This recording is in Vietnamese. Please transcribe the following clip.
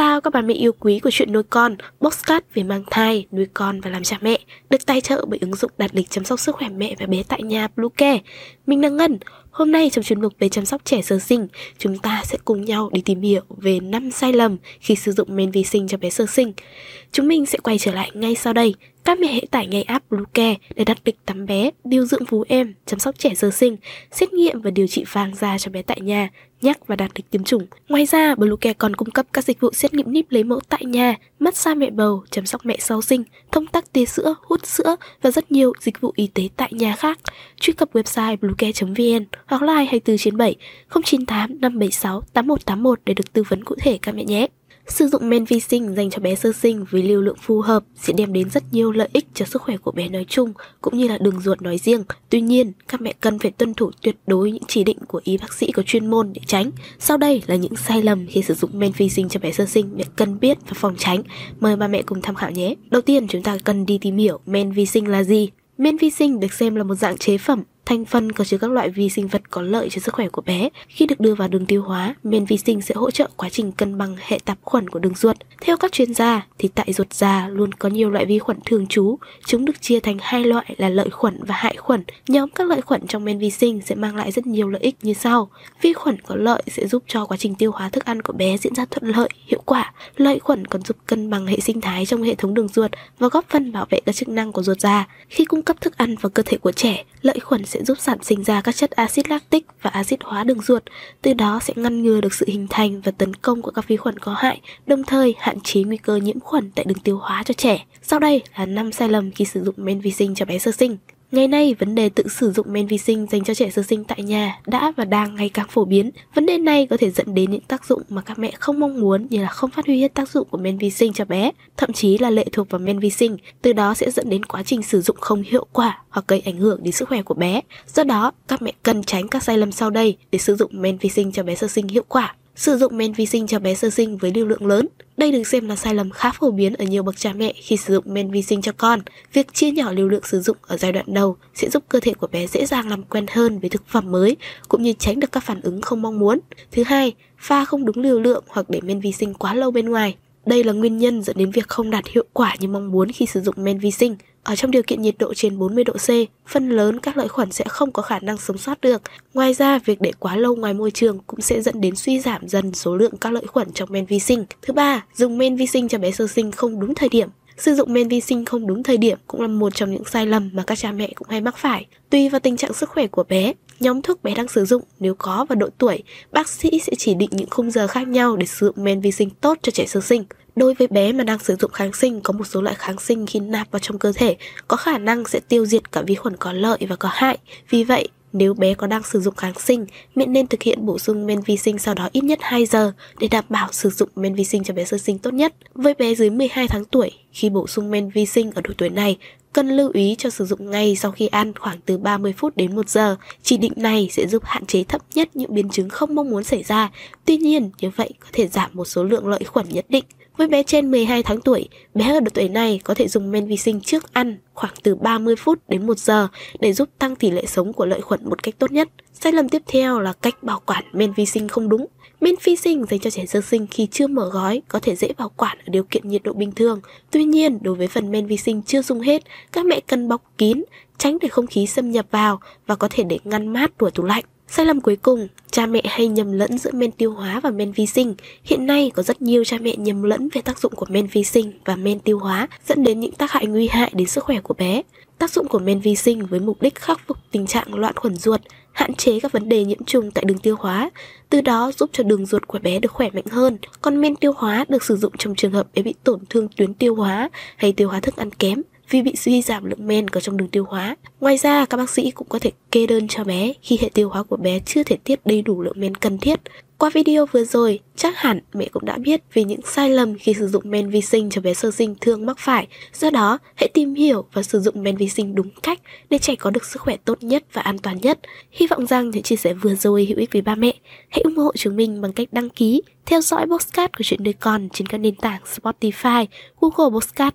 chào các bà mẹ yêu quý của chuyện nuôi con, Boxcat về mang thai, nuôi con và làm cha mẹ, được tài trợ bởi ứng dụng đặt lịch chăm sóc sức khỏe mẹ và bé tại nhà Bluecare. Mình là Ngân, Hôm nay trong chuyên mục về chăm sóc trẻ sơ sinh, chúng ta sẽ cùng nhau đi tìm hiểu về 5 sai lầm khi sử dụng men vi sinh cho bé sơ sinh. Chúng mình sẽ quay trở lại ngay sau đây. Các mẹ hãy tải ngay app Bluecare để đặt lịch tắm bé, điều dưỡng vú em, chăm sóc trẻ sơ sinh, xét nghiệm và điều trị vàng da cho bé tại nhà, nhắc và đặt lịch tiêm chủng. Ngoài ra, Bluecare còn cung cấp các dịch vụ xét nghiệm níp lấy mẫu tại nhà, massage mẹ bầu, chăm sóc mẹ sau sinh, thông tắc tia sữa, hút sữa và rất nhiều dịch vụ y tế tại nhà khác. Truy cập website bluecare.vn hoặc like 24 trên 7 098 576 8181 để được tư vấn cụ thể các mẹ nhé. Sử dụng men vi sinh dành cho bé sơ sinh với lưu lượng phù hợp sẽ đem đến rất nhiều lợi ích cho sức khỏe của bé nói chung cũng như là đường ruột nói riêng. Tuy nhiên, các mẹ cần phải tuân thủ tuyệt đối những chỉ định của y bác sĩ có chuyên môn để tránh. Sau đây là những sai lầm khi sử dụng men vi sinh cho bé sơ sinh mẹ cần biết và phòng tránh. Mời ba mẹ cùng tham khảo nhé. Đầu tiên chúng ta cần đi tìm hiểu men vi sinh là gì. Men vi sinh được xem là một dạng chế phẩm Thành phần có chứa các loại vi sinh vật có lợi cho sức khỏe của bé. Khi được đưa vào đường tiêu hóa, men vi sinh sẽ hỗ trợ quá trình cân bằng hệ tạp khuẩn của đường ruột. Theo các chuyên gia, thì tại ruột già luôn có nhiều loại vi khuẩn thường trú. Chúng được chia thành hai loại là lợi khuẩn và hại khuẩn. Nhóm các lợi khuẩn trong men vi sinh sẽ mang lại rất nhiều lợi ích như sau. Vi khuẩn có lợi sẽ giúp cho quá trình tiêu hóa thức ăn của bé diễn ra thuận lợi, hiệu quả. Lợi khuẩn còn giúp cân bằng hệ sinh thái trong hệ thống đường ruột và góp phần bảo vệ các chức năng của ruột già. Khi cung cấp thức ăn vào cơ thể của trẻ, lợi khuẩn sẽ giúp sản sinh ra các chất axit lactic và axit hóa đường ruột, từ đó sẽ ngăn ngừa được sự hình thành và tấn công của các vi khuẩn có hại, đồng thời hạn chế nguy cơ nhiễm khuẩn tại đường tiêu hóa cho trẻ. Sau đây là 5 sai lầm khi sử dụng men vi sinh cho bé sơ sinh. Ngày nay, vấn đề tự sử dụng men vi sinh dành cho trẻ sơ sinh tại nhà đã và đang ngày càng phổ biến. Vấn đề này có thể dẫn đến những tác dụng mà các mẹ không mong muốn như là không phát huy hết tác dụng của men vi sinh cho bé, thậm chí là lệ thuộc vào men vi sinh, từ đó sẽ dẫn đến quá trình sử dụng không hiệu quả hoặc gây ảnh hưởng đến sức khỏe của bé. Do đó, các mẹ cần tránh các sai lầm sau đây để sử dụng men vi sinh cho bé sơ sinh hiệu quả. Sử dụng men vi sinh cho bé sơ sinh với lưu lượng lớn. Đây được xem là sai lầm khá phổ biến ở nhiều bậc cha mẹ khi sử dụng men vi sinh cho con. Việc chia nhỏ lưu lượng sử dụng ở giai đoạn đầu sẽ giúp cơ thể của bé dễ dàng làm quen hơn với thực phẩm mới, cũng như tránh được các phản ứng không mong muốn. Thứ hai, pha không đúng liều lượng hoặc để men vi sinh quá lâu bên ngoài. Đây là nguyên nhân dẫn đến việc không đạt hiệu quả như mong muốn khi sử dụng men vi sinh. Ở trong điều kiện nhiệt độ trên 40 độ C, phần lớn các lợi khuẩn sẽ không có khả năng sống sót được. Ngoài ra, việc để quá lâu ngoài môi trường cũng sẽ dẫn đến suy giảm dần số lượng các lợi khuẩn trong men vi sinh. Thứ ba, dùng men vi sinh cho bé sơ sinh không đúng thời điểm. Sử dụng men vi sinh không đúng thời điểm cũng là một trong những sai lầm mà các cha mẹ cũng hay mắc phải. Tùy vào tình trạng sức khỏe của bé, nhóm thuốc bé đang sử dụng nếu có và độ tuổi, bác sĩ sẽ chỉ định những khung giờ khác nhau để sử dụng men vi sinh tốt cho trẻ sơ sinh. Đối với bé mà đang sử dụng kháng sinh, có một số loại kháng sinh khi nạp vào trong cơ thể có khả năng sẽ tiêu diệt cả vi khuẩn có lợi và có hại. Vì vậy, nếu bé có đang sử dụng kháng sinh, mẹ nên thực hiện bổ sung men vi sinh sau đó ít nhất 2 giờ để đảm bảo sử dụng men vi sinh cho bé sơ sinh tốt nhất. Với bé dưới 12 tháng tuổi, khi bổ sung men vi sinh ở độ tuổi này, cần lưu ý cho sử dụng ngay sau khi ăn khoảng từ 30 phút đến 1 giờ. Chỉ định này sẽ giúp hạn chế thấp nhất những biến chứng không mong muốn xảy ra. Tuy nhiên, như vậy có thể giảm một số lượng lợi khuẩn nhất định. Với bé trên 12 tháng tuổi, bé ở độ tuổi này có thể dùng men vi sinh trước ăn khoảng từ 30 phút đến 1 giờ để giúp tăng tỷ lệ sống của lợi khuẩn một cách tốt nhất. Sai lầm tiếp theo là cách bảo quản men vi sinh không đúng. Men vi sinh dành cho trẻ sơ sinh khi chưa mở gói có thể dễ bảo quản ở điều kiện nhiệt độ bình thường. Tuy nhiên, đối với phần men vi sinh chưa dùng hết, các mẹ cần bọc kín, tránh để không khí xâm nhập vào và có thể để ngăn mát của tủ lạnh. Sai lầm cuối cùng, cha mẹ hay nhầm lẫn giữa men tiêu hóa và men vi sinh. Hiện nay có rất nhiều cha mẹ nhầm lẫn về tác dụng của men vi sinh và men tiêu hóa, dẫn đến những tác hại nguy hại đến sức khỏe của bé. Tác dụng của men vi sinh với mục đích khắc phục tình trạng loạn khuẩn ruột, hạn chế các vấn đề nhiễm trùng tại đường tiêu hóa, từ đó giúp cho đường ruột của bé được khỏe mạnh hơn. Còn men tiêu hóa được sử dụng trong trường hợp bé bị tổn thương tuyến tiêu hóa hay tiêu hóa thức ăn kém vì bị suy giảm lượng men có trong đường tiêu hóa. Ngoài ra, các bác sĩ cũng có thể kê đơn cho bé khi hệ tiêu hóa của bé chưa thể tiết đầy đủ lượng men cần thiết. Qua video vừa rồi, chắc hẳn mẹ cũng đã biết về những sai lầm khi sử dụng men vi sinh cho bé sơ sinh thường mắc phải. Do đó, hãy tìm hiểu và sử dụng men vi sinh đúng cách để trẻ có được sức khỏe tốt nhất và an toàn nhất. Hy vọng rằng những chia sẻ vừa rồi hữu ích với ba mẹ. Hãy ủng hộ chúng mình bằng cách đăng ký, theo dõi podcast của chuyện nuôi con trên các nền tảng Spotify, Google Podcast,